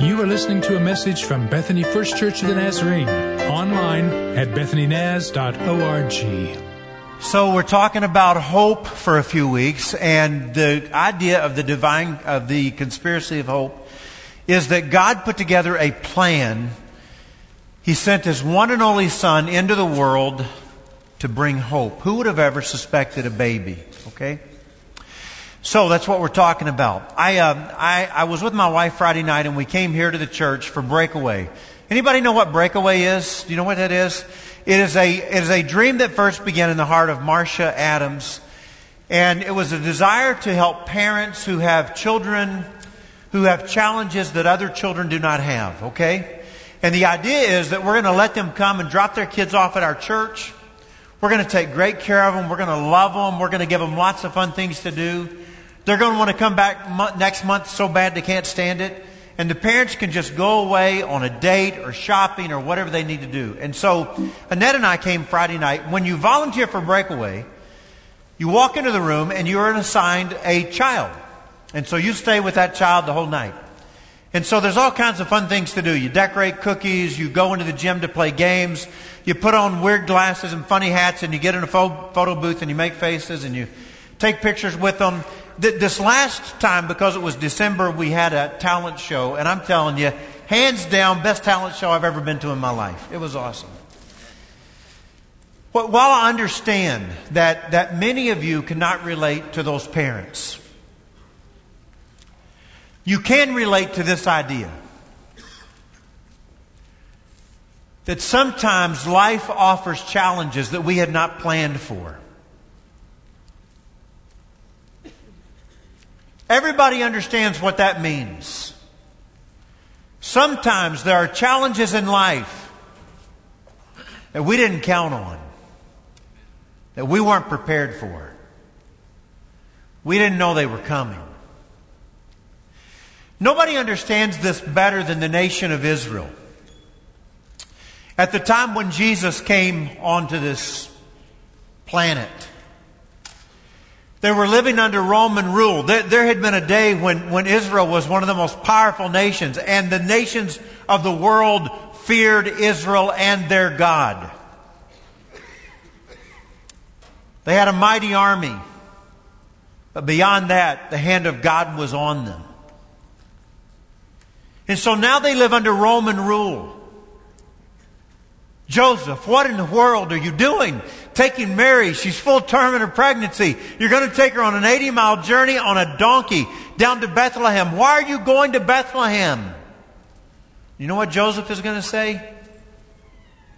You are listening to a message from Bethany First Church of the Nazarene, online at bethanynaz.org. So we're talking about hope for a few weeks, and the idea of the divine, of the conspiracy of hope, is that God put together a plan. He sent His one and only Son into the world to bring hope. Who would have ever suspected a baby? Okay. So that's what we're talking about. I, uh, I, I was with my wife Friday night and we came here to the church for breakaway. Anybody know what breakaway is? Do you know what that is? It is a, it is a dream that first began in the heart of Marcia Adams. And it was a desire to help parents who have children who have challenges that other children do not have, okay? And the idea is that we're going to let them come and drop their kids off at our church. We're going to take great care of them. We're going to love them. We're going to give them lots of fun things to do. They're going to want to come back next month so bad they can't stand it. And the parents can just go away on a date or shopping or whatever they need to do. And so Annette and I came Friday night. When you volunteer for Breakaway, you walk into the room and you're assigned a child. And so you stay with that child the whole night. And so there's all kinds of fun things to do. You decorate cookies, you go into the gym to play games, you put on weird glasses and funny hats, and you get in a photo booth and you make faces and you take pictures with them this last time, because it was December, we had a talent show, and I'm telling you, hands down, best talent show I've ever been to in my life. It was awesome. But while I understand that, that many of you cannot relate to those parents, you can relate to this idea that sometimes life offers challenges that we had not planned for. Everybody understands what that means. Sometimes there are challenges in life that we didn't count on, that we weren't prepared for. We didn't know they were coming. Nobody understands this better than the nation of Israel. At the time when Jesus came onto this planet, they were living under Roman rule. There, there, had been a day when, when Israel was one of the most powerful nations, and the nations of the world feared Israel and their God. They had a mighty army, but beyond that, the hand of God was on them. And so now they live under Roman rule. Joseph, what in the world are you doing? Taking Mary, she's full term in her pregnancy. You're going to take her on an 80 mile journey on a donkey down to Bethlehem. Why are you going to Bethlehem? You know what Joseph is going to say?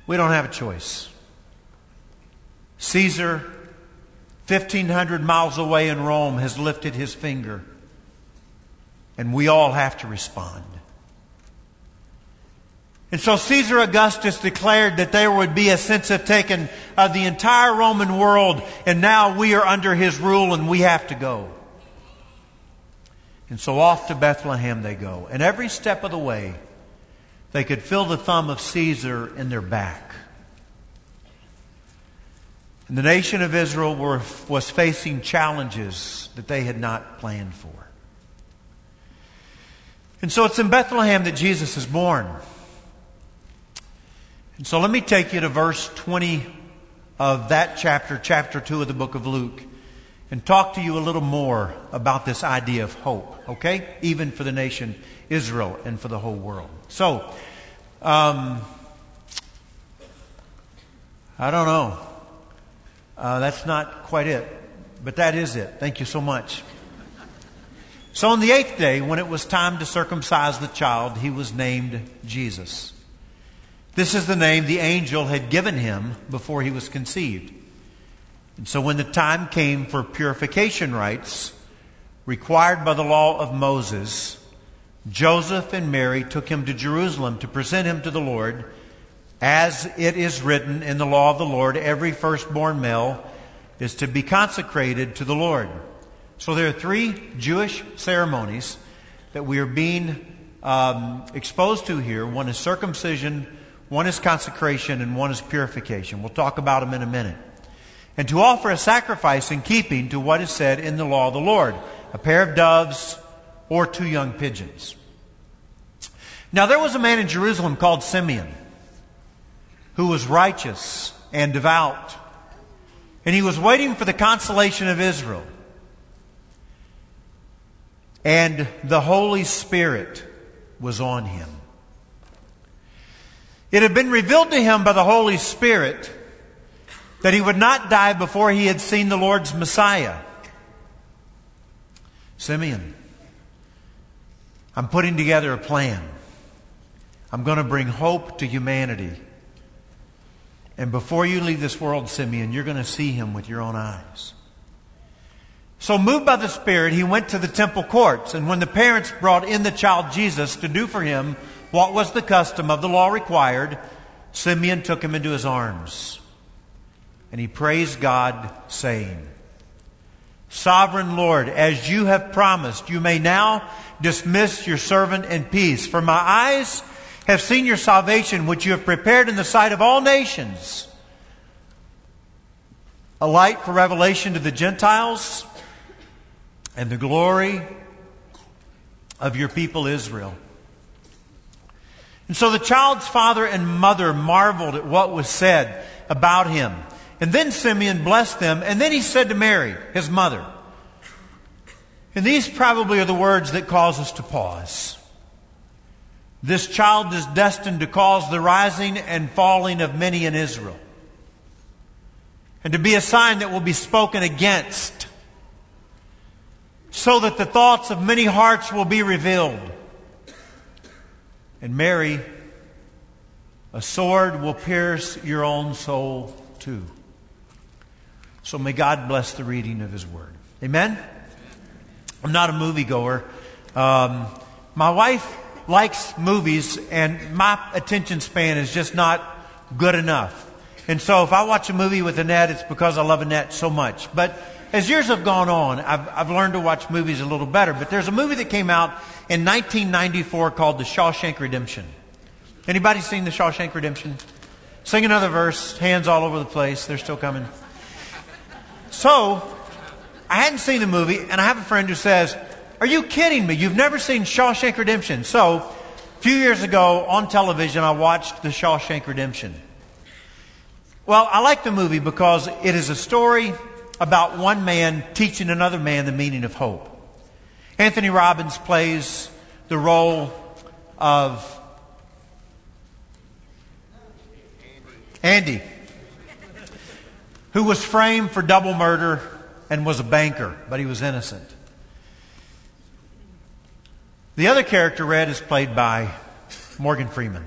We don't have a choice. Caesar, 1,500 miles away in Rome, has lifted his finger. And we all have to respond. And so Caesar Augustus declared that there would be a census taken of the entire Roman world, and now we are under his rule and we have to go. And so off to Bethlehem they go. And every step of the way, they could feel the thumb of Caesar in their back. And the nation of Israel were, was facing challenges that they had not planned for. And so it's in Bethlehem that Jesus is born. And so let me take you to verse 20 of that chapter, chapter 2 of the book of Luke, and talk to you a little more about this idea of hope, okay? Even for the nation Israel and for the whole world. So, um, I don't know. Uh, that's not quite it, but that is it. Thank you so much. So on the eighth day, when it was time to circumcise the child, he was named Jesus. This is the name the angel had given him before he was conceived. And so when the time came for purification rites required by the law of Moses, Joseph and Mary took him to Jerusalem to present him to the Lord. As it is written in the law of the Lord, every firstborn male is to be consecrated to the Lord. So there are three Jewish ceremonies that we are being um, exposed to here. One is circumcision, one is consecration and one is purification. We'll talk about them in a minute. And to offer a sacrifice in keeping to what is said in the law of the Lord a pair of doves or two young pigeons. Now there was a man in Jerusalem called Simeon who was righteous and devout, and he was waiting for the consolation of Israel. And the Holy Spirit was on him. It had been revealed to him by the Holy Spirit that he would not die before he had seen the Lord's Messiah. Simeon, I'm putting together a plan. I'm going to bring hope to humanity. And before you leave this world, Simeon, you're going to see him with your own eyes. So, moved by the Spirit, he went to the temple courts. And when the parents brought in the child Jesus to do for him what was the custom of the law required, Simeon took him into his arms. And he praised God, saying, Sovereign Lord, as you have promised, you may now dismiss your servant in peace. For my eyes have seen your salvation, which you have prepared in the sight of all nations. A light for revelation to the Gentiles and the glory of your people Israel. And so the child's father and mother marveled at what was said about him. And then Simeon blessed them, and then he said to Mary, his mother, and these probably are the words that cause us to pause. This child is destined to cause the rising and falling of many in Israel, and to be a sign that will be spoken against, so that the thoughts of many hearts will be revealed. And Mary, a sword will pierce your own soul too. So may God bless the reading of His Word. Amen? I'm not a moviegoer. Um, my wife likes movies, and my attention span is just not good enough. And so if I watch a movie with Annette, it's because I love Annette so much. But as years have gone on, I've, I've learned to watch movies a little better. But there's a movie that came out in 1994 called The Shawshank Redemption. Anybody seen The Shawshank Redemption? Sing another verse, hands all over the place. They're still coming. So, I hadn't seen the movie, and I have a friend who says, Are you kidding me? You've never seen Shawshank Redemption. So, a few years ago on television, I watched The Shawshank Redemption. Well, I like the movie because it is a story about one man teaching another man the meaning of hope. Anthony Robbins plays the role of Andy who was framed for double murder and was a banker, but he was innocent. The other character, Red, is played by Morgan Freeman.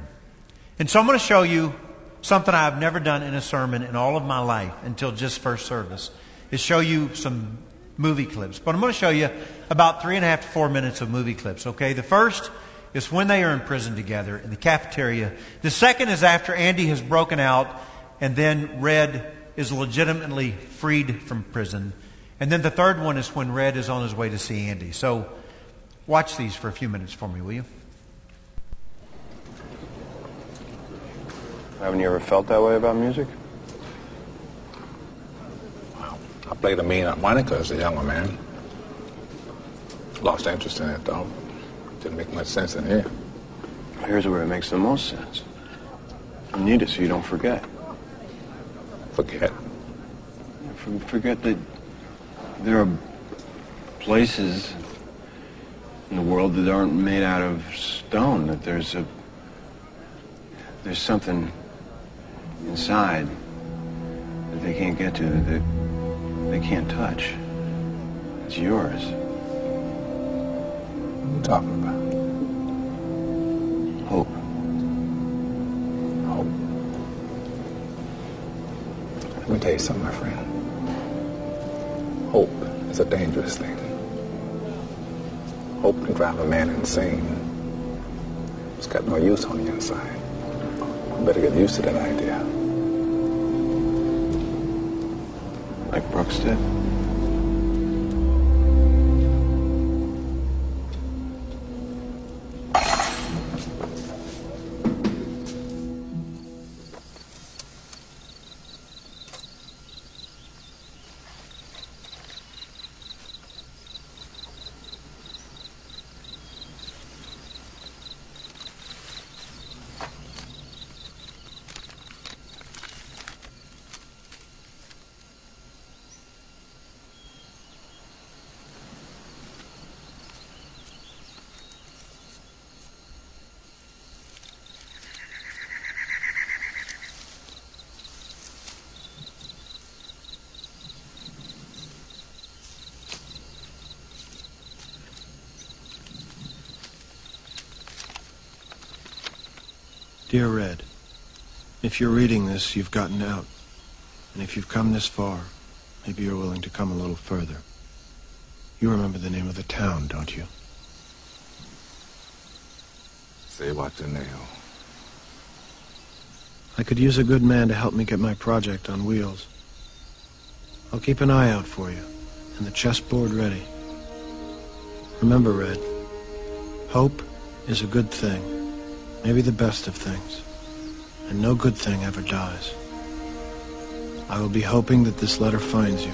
And so I'm going to show you something I've never done in a sermon in all of my life until just first service, is show you some movie clips. But I'm going to show you about three and a half to four minutes of movie clips, okay? The first is when they are in prison together in the cafeteria. The second is after Andy has broken out and then Red is legitimately freed from prison. And then the third one is when Red is on his way to see Andy. So watch these for a few minutes for me, will you? Haven't you ever felt that way about music? Well, I played a mean harmonica as a younger man. Lost interest in it, though. Didn't make much sense in here. Here's where it makes the most sense. You need it so you don't forget forget. Forget that there are places in the world that aren't made out of stone. That there's a there's something inside that they can't get to, that they can't touch. It's yours. What are you talking about? Hope. Hope. Let me tell you something, my friend. Hope is a dangerous thing. Hope can drive a man insane. It's got no use on the inside. You better get used to that idea. Like Dear Red, if you're reading this, you've gotten out. And if you've come this far, maybe you're willing to come a little further. You remember the name of the town, don't you? Zihuatanejo. I could use a good man to help me get my project on wheels. I'll keep an eye out for you, and the chessboard ready. Remember, Red, hope is a good thing, maybe the best of things, and no good thing ever dies. I will be hoping that this letter finds you,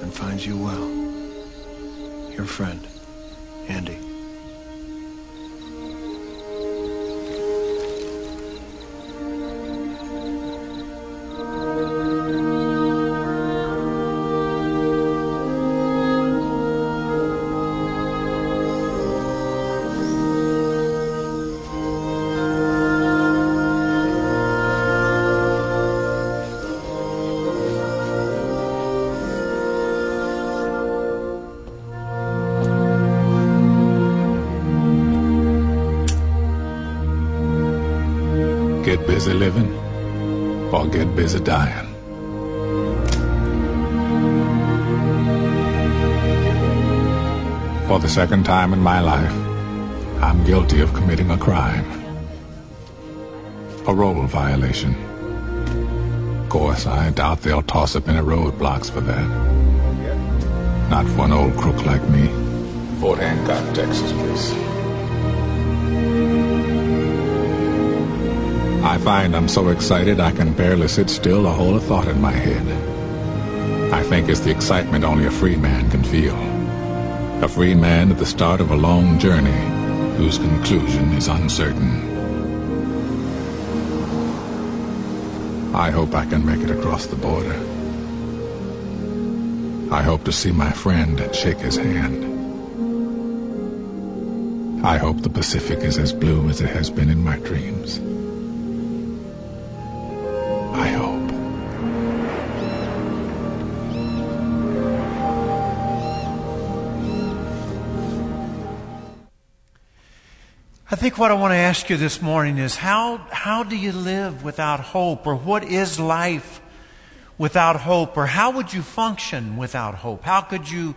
and finds you well. Your friend, Andy. Busy living or get busy dying. For the second time in my life, I'm guilty of committing a crime. A role violation. Of course, I doubt they'll toss up any roadblocks for that. Not for an old crook like me. Fort Hancock, Texas, please. Find I'm so excited I can barely sit still to hold a thought in my head. I think it's the excitement only a free man can feel. A free man at the start of a long journey whose conclusion is uncertain. I hope I can make it across the border. I hope to see my friend and shake his hand. I hope the Pacific is as blue as it has been in my dreams. Think what I want to ask you this morning is how, how do you live without hope? Or what is life without hope? Or how would you function without hope? How could you,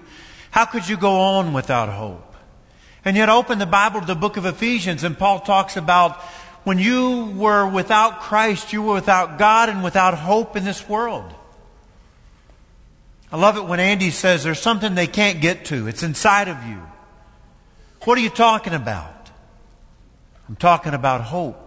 how could you go on without hope? And yet open the Bible to the book of Ephesians and Paul talks about when you were without Christ, you were without God and without hope in this world. I love it when Andy says there's something they can't get to. It's inside of you. What are you talking about? I'm talking about hope.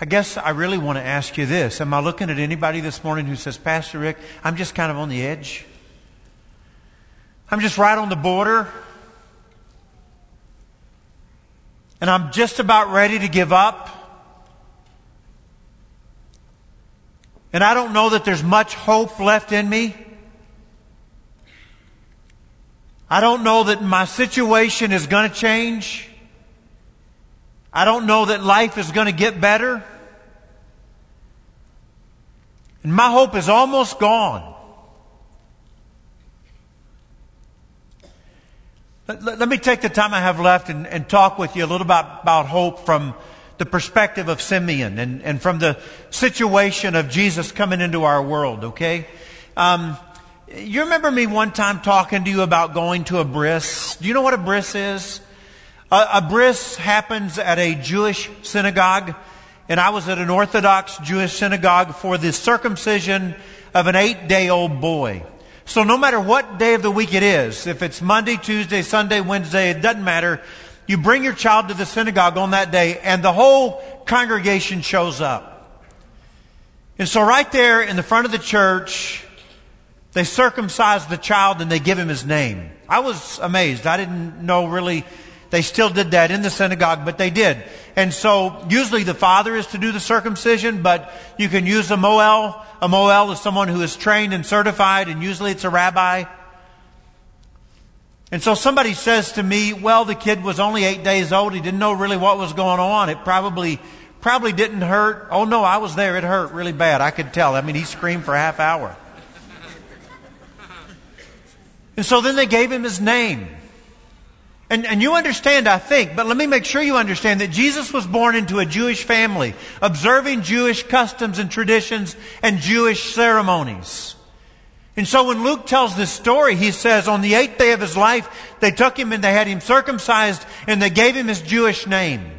I guess I really want to ask you this. Am I looking at anybody this morning who says, Pastor Rick, I'm just kind of on the edge? I'm just right on the border. And I'm just about ready to give up. And I don't know that there's much hope left in me. I don't know that my situation is going to change. I don't know that life is going to get better. And my hope is almost gone. Let, let, let me take the time I have left and, and talk with you a little about, about hope from the perspective of Simeon and, and from the situation of Jesus coming into our world, okay? Um, you remember me one time talking to you about going to a bris? Do you know what a bris is? A, a bris happens at a Jewish synagogue, and I was at an Orthodox Jewish synagogue for the circumcision of an eight day old boy. So no matter what day of the week it is, if it's Monday, Tuesday, Sunday, Wednesday, it doesn't matter. You bring your child to the synagogue on that day, and the whole congregation shows up. And so right there in the front of the church, they circumcise the child and they give him his name. I was amazed. I didn't know really they still did that in the synagogue, but they did. And so usually the father is to do the circumcision, but you can use a mohel. A mohel is someone who is trained and certified, and usually it's a rabbi. And so somebody says to me, well, the kid was only eight days old. He didn't know really what was going on. It probably, probably didn't hurt. Oh no, I was there. It hurt really bad. I could tell. I mean, he screamed for a half hour. And so then they gave him his name. And, and you understand, I think, but let me make sure you understand that Jesus was born into a Jewish family, observing Jewish customs and traditions and Jewish ceremonies. And so when Luke tells this story, he says on the eighth day of his life, they took him and they had him circumcised and they gave him his Jewish name.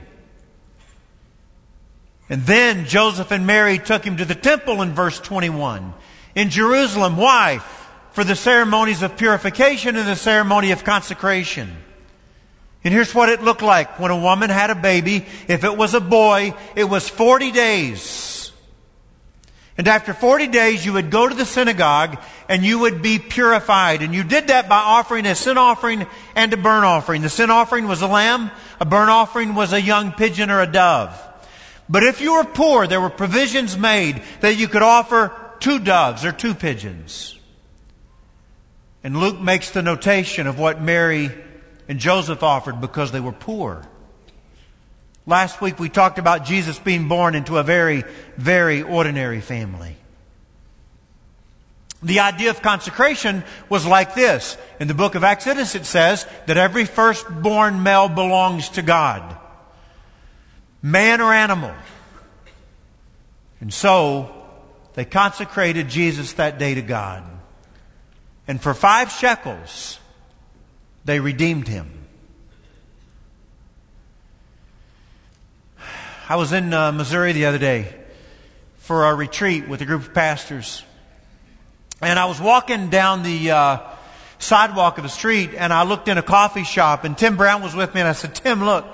And then Joseph and Mary took him to the temple in verse 21 in Jerusalem. Why? For the ceremonies of purification and the ceremony of consecration. And here's what it looked like when a woman had a baby. If it was a boy, it was 40 days. And after 40 days, you would go to the synagogue and you would be purified. And you did that by offering a sin offering and a burnt offering. The sin offering was a lamb. A burnt offering was a young pigeon or a dove. But if you were poor, there were provisions made that you could offer two doves or two pigeons. And Luke makes the notation of what Mary and Joseph offered because they were poor. Last week we talked about Jesus being born into a very, very ordinary family. The idea of consecration was like this. In the book of Exodus it says that every firstborn male belongs to God man or animal. And so they consecrated Jesus that day to God. And for five shekels, they redeemed him. I was in uh, Missouri the other day for a retreat with a group of pastors. And I was walking down the uh, sidewalk of the street and I looked in a coffee shop and Tim Brown was with me and I said, Tim, look,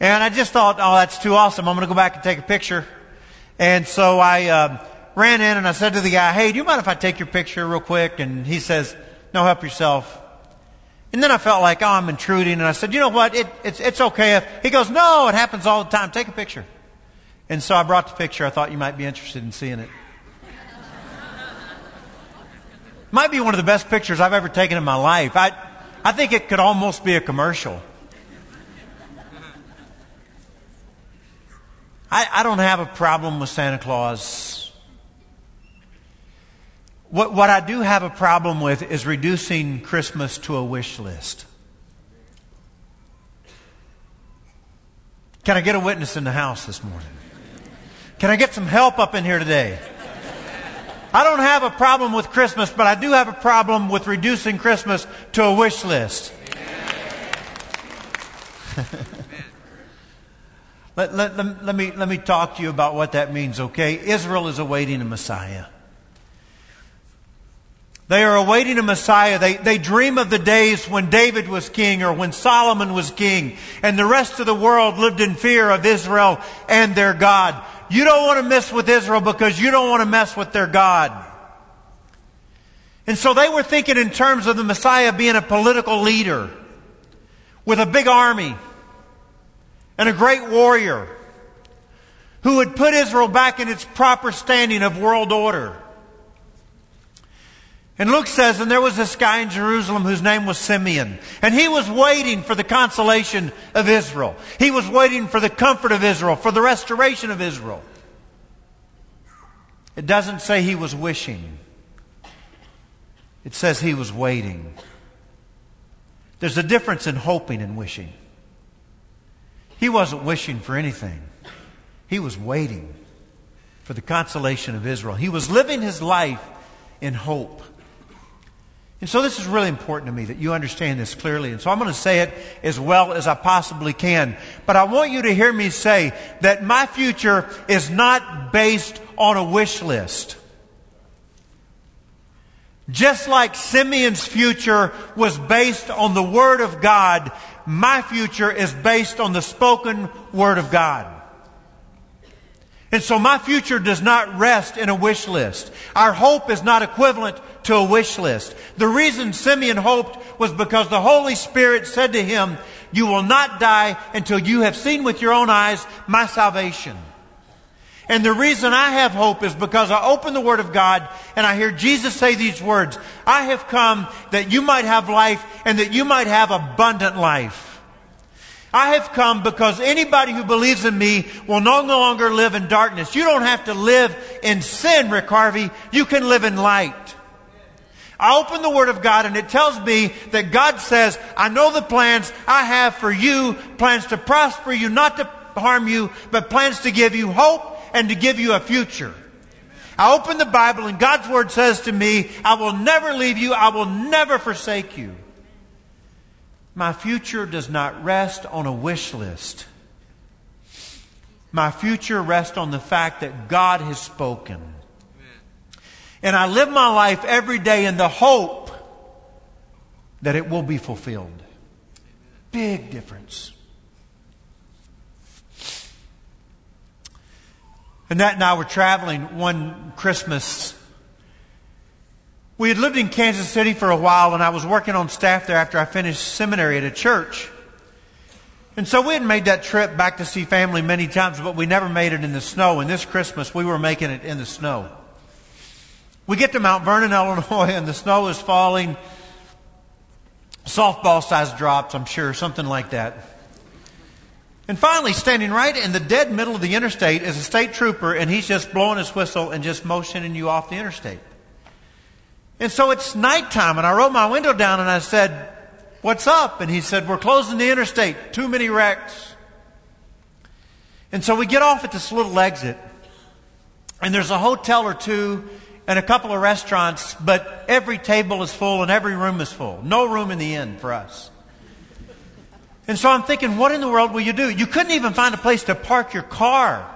and I just thought, oh, that's too awesome. I'm going to go back and take a picture. And so I uh, ran in and I said to the guy, hey, do you mind if I take your picture real quick? And he says, no, help yourself. And then I felt like, oh, I'm intruding. And I said, you know what? It, it's, it's okay. If, he goes, no, it happens all the time. Take a picture. And so I brought the picture. I thought you might be interested in seeing it. might be one of the best pictures I've ever taken in my life. I, I think it could almost be a commercial. I, I don't have a problem with Santa Claus. What, what I do have a problem with is reducing Christmas to a wish list. Can I get a witness in the house this morning? Can I get some help up in here today? I don't have a problem with Christmas, but I do have a problem with reducing Christmas to a wish list. Let, let, let, let, me, let me talk to you about what that means, okay? Israel is awaiting a Messiah. They are awaiting a Messiah. They, they dream of the days when David was king or when Solomon was king and the rest of the world lived in fear of Israel and their God. You don't want to mess with Israel because you don't want to mess with their God. And so they were thinking in terms of the Messiah being a political leader with a big army and a great warrior who would put Israel back in its proper standing of world order. And Luke says, and there was this guy in Jerusalem whose name was Simeon. And he was waiting for the consolation of Israel. He was waiting for the comfort of Israel, for the restoration of Israel. It doesn't say he was wishing. It says he was waiting. There's a difference in hoping and wishing. He wasn't wishing for anything. He was waiting for the consolation of Israel. He was living his life in hope. And so this is really important to me that you understand this clearly. And so I'm going to say it as well as I possibly can. But I want you to hear me say that my future is not based on a wish list. Just like Simeon's future was based on the Word of God, my future is based on the spoken Word of God. And so my future does not rest in a wish list. Our hope is not equivalent to a wish list. The reason Simeon hoped was because the Holy Spirit said to him, you will not die until you have seen with your own eyes my salvation. And the reason I have hope is because I open the Word of God and I hear Jesus say these words I have come that you might have life and that you might have abundant life. I have come because anybody who believes in me will no longer live in darkness. You don't have to live in sin, Rick Harvey. You can live in light. I open the Word of God and it tells me that God says, I know the plans I have for you, plans to prosper you, not to harm you, but plans to give you hope and to give you a future. I open the Bible and God's Word says to me, I will never leave you, I will never forsake you. My future does not rest on a wish list. My future rests on the fact that God has spoken. And I live my life every day in the hope that it will be fulfilled. Big difference. Annette and I were traveling one Christmas. We had lived in Kansas City for a while, and I was working on staff there after I finished seminary at a church. And so we had made that trip back to see family many times, but we never made it in the snow. And this Christmas, we were making it in the snow. We get to Mount Vernon, Illinois, and the snow is falling. Softball size drops, I'm sure, something like that. And finally, standing right in the dead middle of the interstate is a state trooper, and he's just blowing his whistle and just motioning you off the interstate. And so it's nighttime, and I rolled my window down and I said, What's up? And he said, We're closing the interstate. Too many wrecks. And so we get off at this little exit, and there's a hotel or two and a couple of restaurants, but every table is full and every room is full. No room in the inn for us. And so I'm thinking, what in the world will you do? You couldn't even find a place to park your car.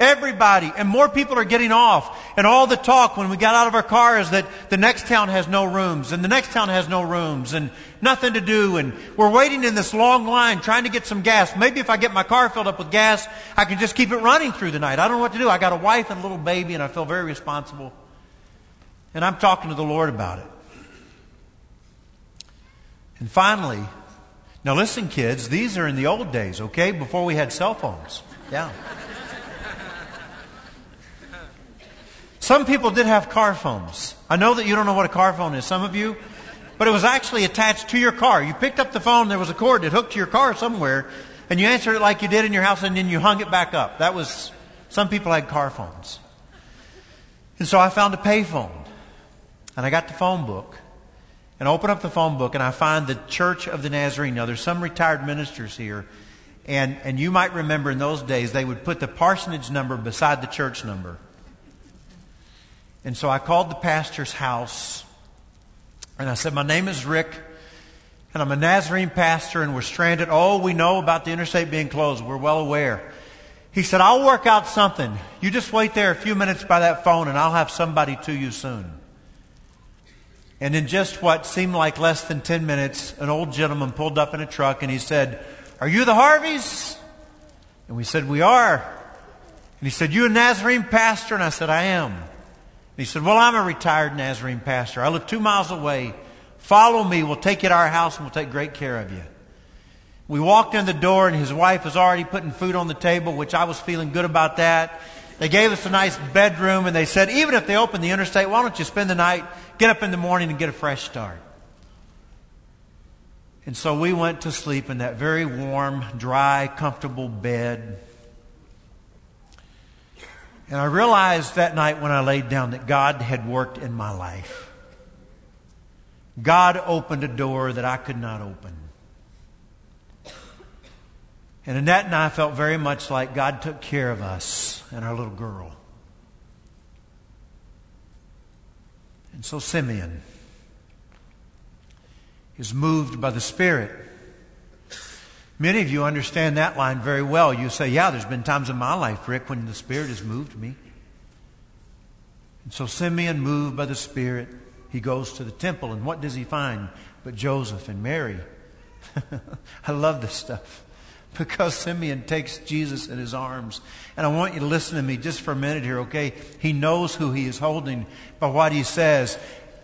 Everybody, and more people are getting off. And all the talk when we got out of our car is that the next town has no rooms, and the next town has no rooms, and nothing to do. And we're waiting in this long line trying to get some gas. Maybe if I get my car filled up with gas, I can just keep it running through the night. I don't know what to do. I got a wife and a little baby, and I feel very responsible. And I'm talking to the Lord about it. And finally, now listen, kids, these are in the old days, okay? Before we had cell phones. Yeah. Some people did have car phones. I know that you don't know what a car phone is, some of you, but it was actually attached to your car. You picked up the phone, there was a cord that hooked to your car somewhere, and you answered it like you did in your house, and then you hung it back up. That was, some people had car phones. And so I found a payphone, and I got the phone book, and I open up the phone book, and I find the Church of the Nazarene. Now, there's some retired ministers here, and, and you might remember in those days they would put the parsonage number beside the church number. And so I called the pastor's house and I said, My name is Rick and I'm a Nazarene pastor and we're stranded. Oh, we know about the interstate being closed. We're well aware. He said, I'll work out something. You just wait there a few minutes by that phone and I'll have somebody to you soon. And in just what seemed like less than 10 minutes, an old gentleman pulled up in a truck and he said, Are you the Harveys? And we said, We are. And he said, You a Nazarene pastor? And I said, I am. He said, Well, I'm a retired Nazarene pastor. I live two miles away. Follow me. We'll take you to our house and we'll take great care of you. We walked in the door and his wife was already putting food on the table, which I was feeling good about that. They gave us a nice bedroom and they said, even if they open the interstate, why don't you spend the night, get up in the morning and get a fresh start? And so we went to sleep in that very warm, dry, comfortable bed. And I realized that night when I laid down that God had worked in my life. God opened a door that I could not open. And Annette and I felt very much like God took care of us and our little girl. And so Simeon is moved by the Spirit Many of you understand that line very well. You say, Yeah, there's been times in my life, Rick, when the Spirit has moved me. And so Simeon, moved by the Spirit, he goes to the temple, and what does he find but Joseph and Mary? I love this stuff because Simeon takes Jesus in his arms. And I want you to listen to me just for a minute here, okay? He knows who he is holding by what he says.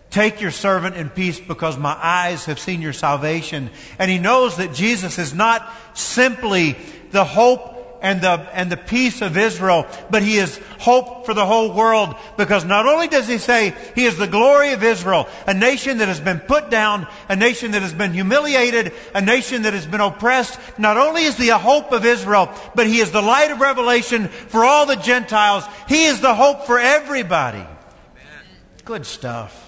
Take your servant in peace because my eyes have seen your salvation. And he knows that Jesus is not simply the hope and the, and the peace of Israel, but he is hope for the whole world because not only does he say he is the glory of Israel, a nation that has been put down, a nation that has been humiliated, a nation that has been oppressed, not only is he a hope of Israel, but he is the light of revelation for all the Gentiles. He is the hope for everybody. Good stuff.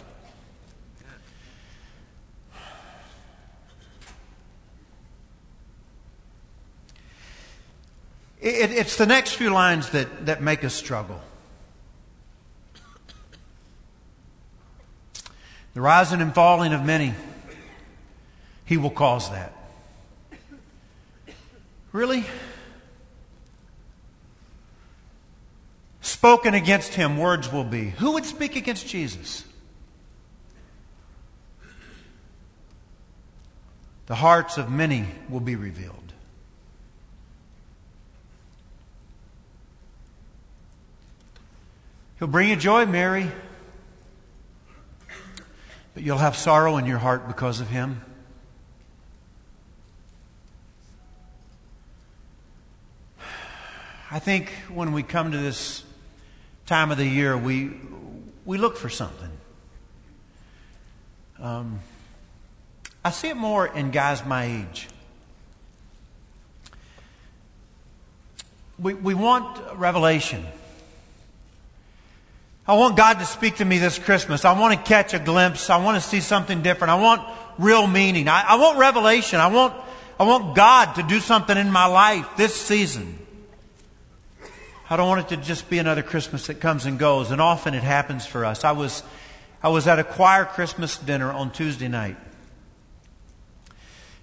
It, it's the next few lines that, that make us struggle. The rising and falling of many, he will cause that. Really? Spoken against him, words will be. Who would speak against Jesus? The hearts of many will be revealed. He'll bring you joy, Mary. But you'll have sorrow in your heart because of him. I think when we come to this time of the year, we, we look for something. Um, I see it more in guys my age. We, we want revelation. I want God to speak to me this Christmas. I want to catch a glimpse. I want to see something different. I want real meaning. I, I want revelation. I want, I want God to do something in my life this season. I don't want it to just be another Christmas that comes and goes, and often it happens for us. I was, I was at a choir Christmas dinner on Tuesday night.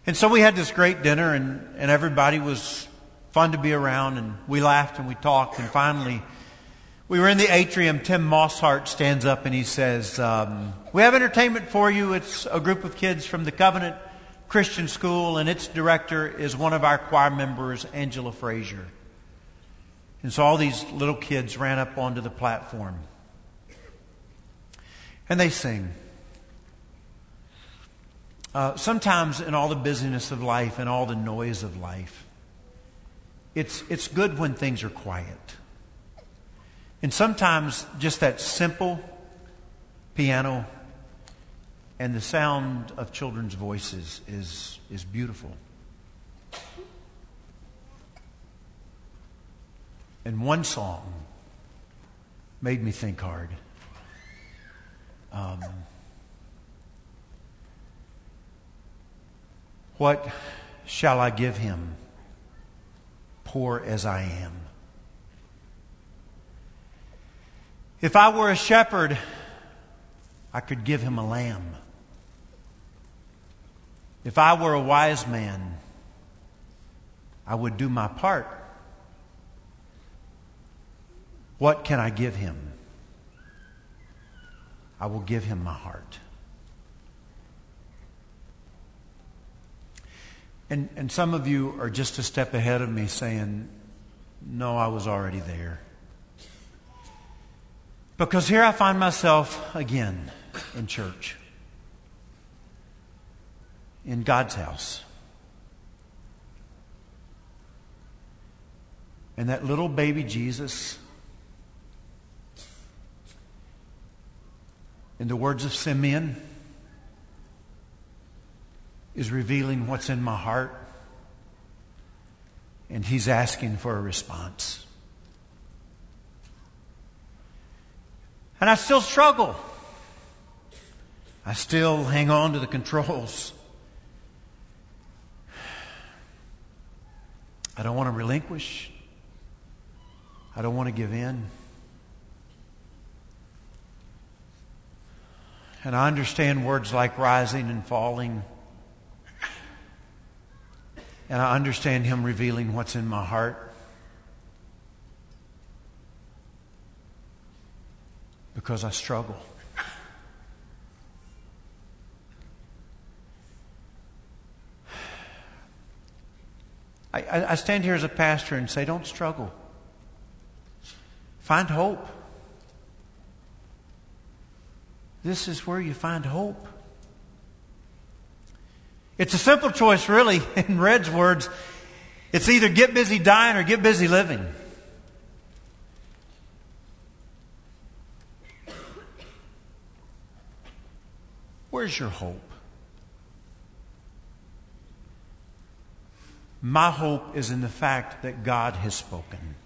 And so we had this great dinner, and, and everybody was fun to be around, and we laughed and we talked, and finally, we were in the atrium. Tim Mosshart stands up and he says, um, We have entertainment for you. It's a group of kids from the Covenant Christian School, and its director is one of our choir members, Angela Frazier. And so all these little kids ran up onto the platform. And they sing. Uh, sometimes, in all the busyness of life and all the noise of life, it's, it's good when things are quiet. And sometimes, just that simple piano and the sound of children's voices is, is beautiful. And one song made me think hard. Um, what shall I give him, poor as I am? If I were a shepherd, I could give him a lamb. If I were a wise man, I would do my part. What can I give him? I will give him my heart. And, and some of you are just a step ahead of me saying, No, I was already there. Because here I find myself again in church, in God's house. And that little baby Jesus in the words of Simeon, is revealing what's in my heart. And he's asking for a response. And I still struggle. I still hang on to the controls. I don't want to relinquish. I don't want to give in. And I understand words like rising and falling. And I understand Him revealing what's in my heart. Because I struggle. I, I, stand here as a pastor and say, don't struggle. Find hope. This is where you find hope. It's a simple choice, really, in Red's words. It's either get busy dying or get busy living. Where's your hope? My hope is in the fact that God has spoken.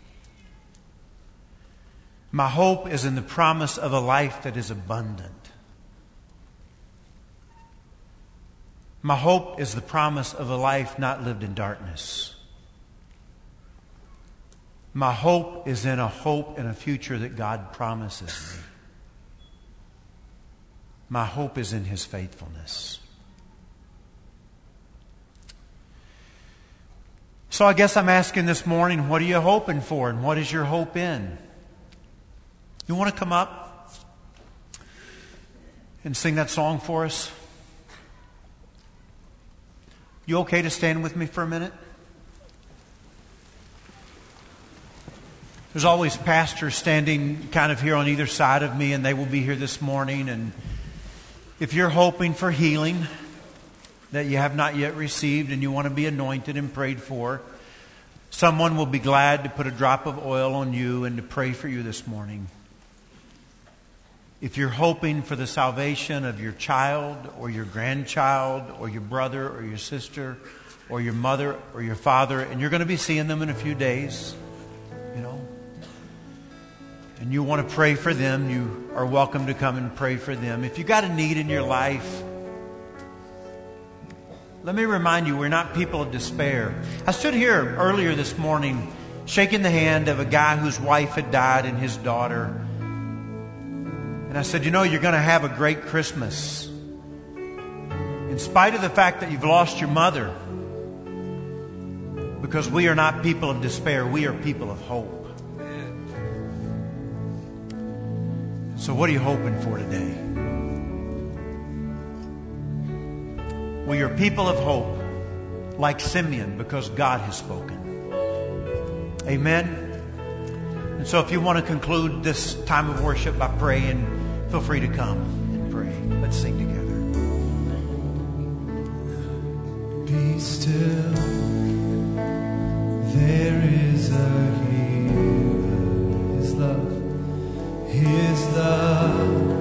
My hope is in the promise of a life that is abundant. My hope is the promise of a life not lived in darkness. My hope is in a hope and a future that God promises me. My hope is in His faithfulness. So I guess I'm asking this morning, what are you hoping for and what is your hope in? You want to come up and sing that song for us? You okay to stand with me for a minute? There's always pastors standing kind of here on either side of me, and they will be here this morning. And if you're hoping for healing that you have not yet received and you want to be anointed and prayed for, someone will be glad to put a drop of oil on you and to pray for you this morning. If you're hoping for the salvation of your child or your grandchild or your brother or your sister or your mother or your father, and you're going to be seeing them in a few days, and you want to pray for them, you are welcome to come and pray for them. If you got a need in your life, let me remind you, we're not people of despair. I stood here earlier this morning shaking the hand of a guy whose wife had died and his daughter. And I said, You know, you're going to have a great Christmas. In spite of the fact that you've lost your mother, because we are not people of despair, we are people of hope. So, what are you hoping for today? We are people of hope, like Simeon, because God has spoken. Amen. And so, if you want to conclude this time of worship by praying, feel free to come and pray. Let's sing together. Be still. There is a healer. His love, His love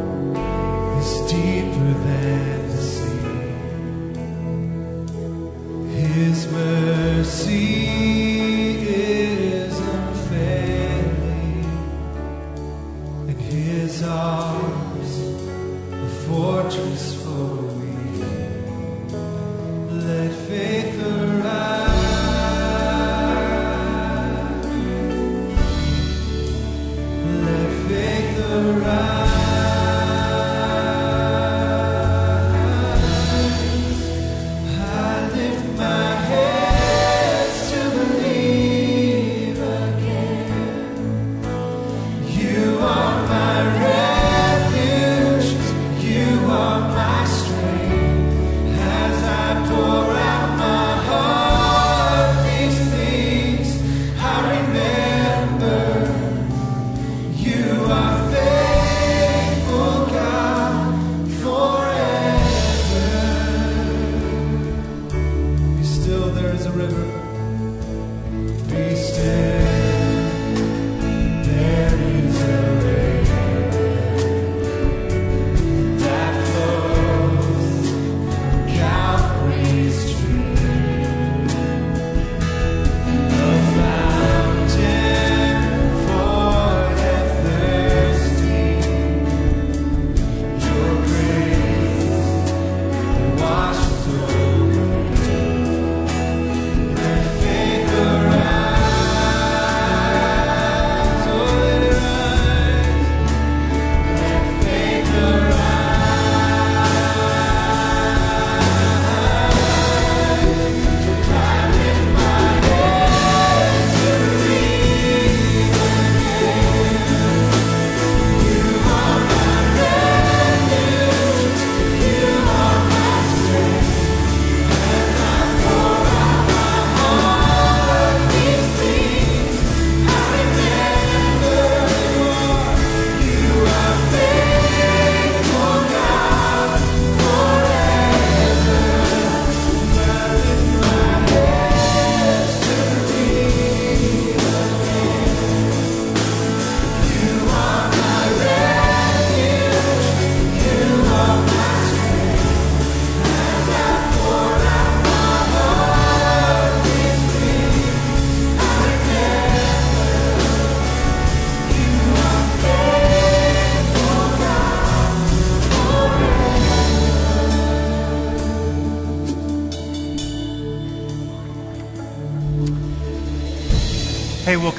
is deeper than the sea. His mercy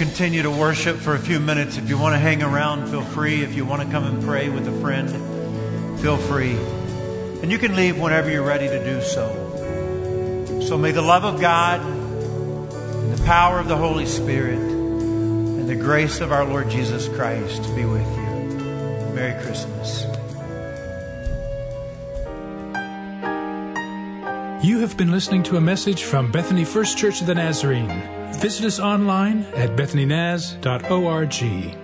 continue to worship for a few minutes. If you want to hang around, feel free. If you want to come and pray with a friend, feel free. And you can leave whenever you're ready to do so. So may the love of God, and the power of the Holy Spirit, and the grace of our Lord Jesus Christ be with you. Merry Christmas. You have been listening to a message from Bethany First Church of the Nazarene. Visit us online at bethanynaz.org.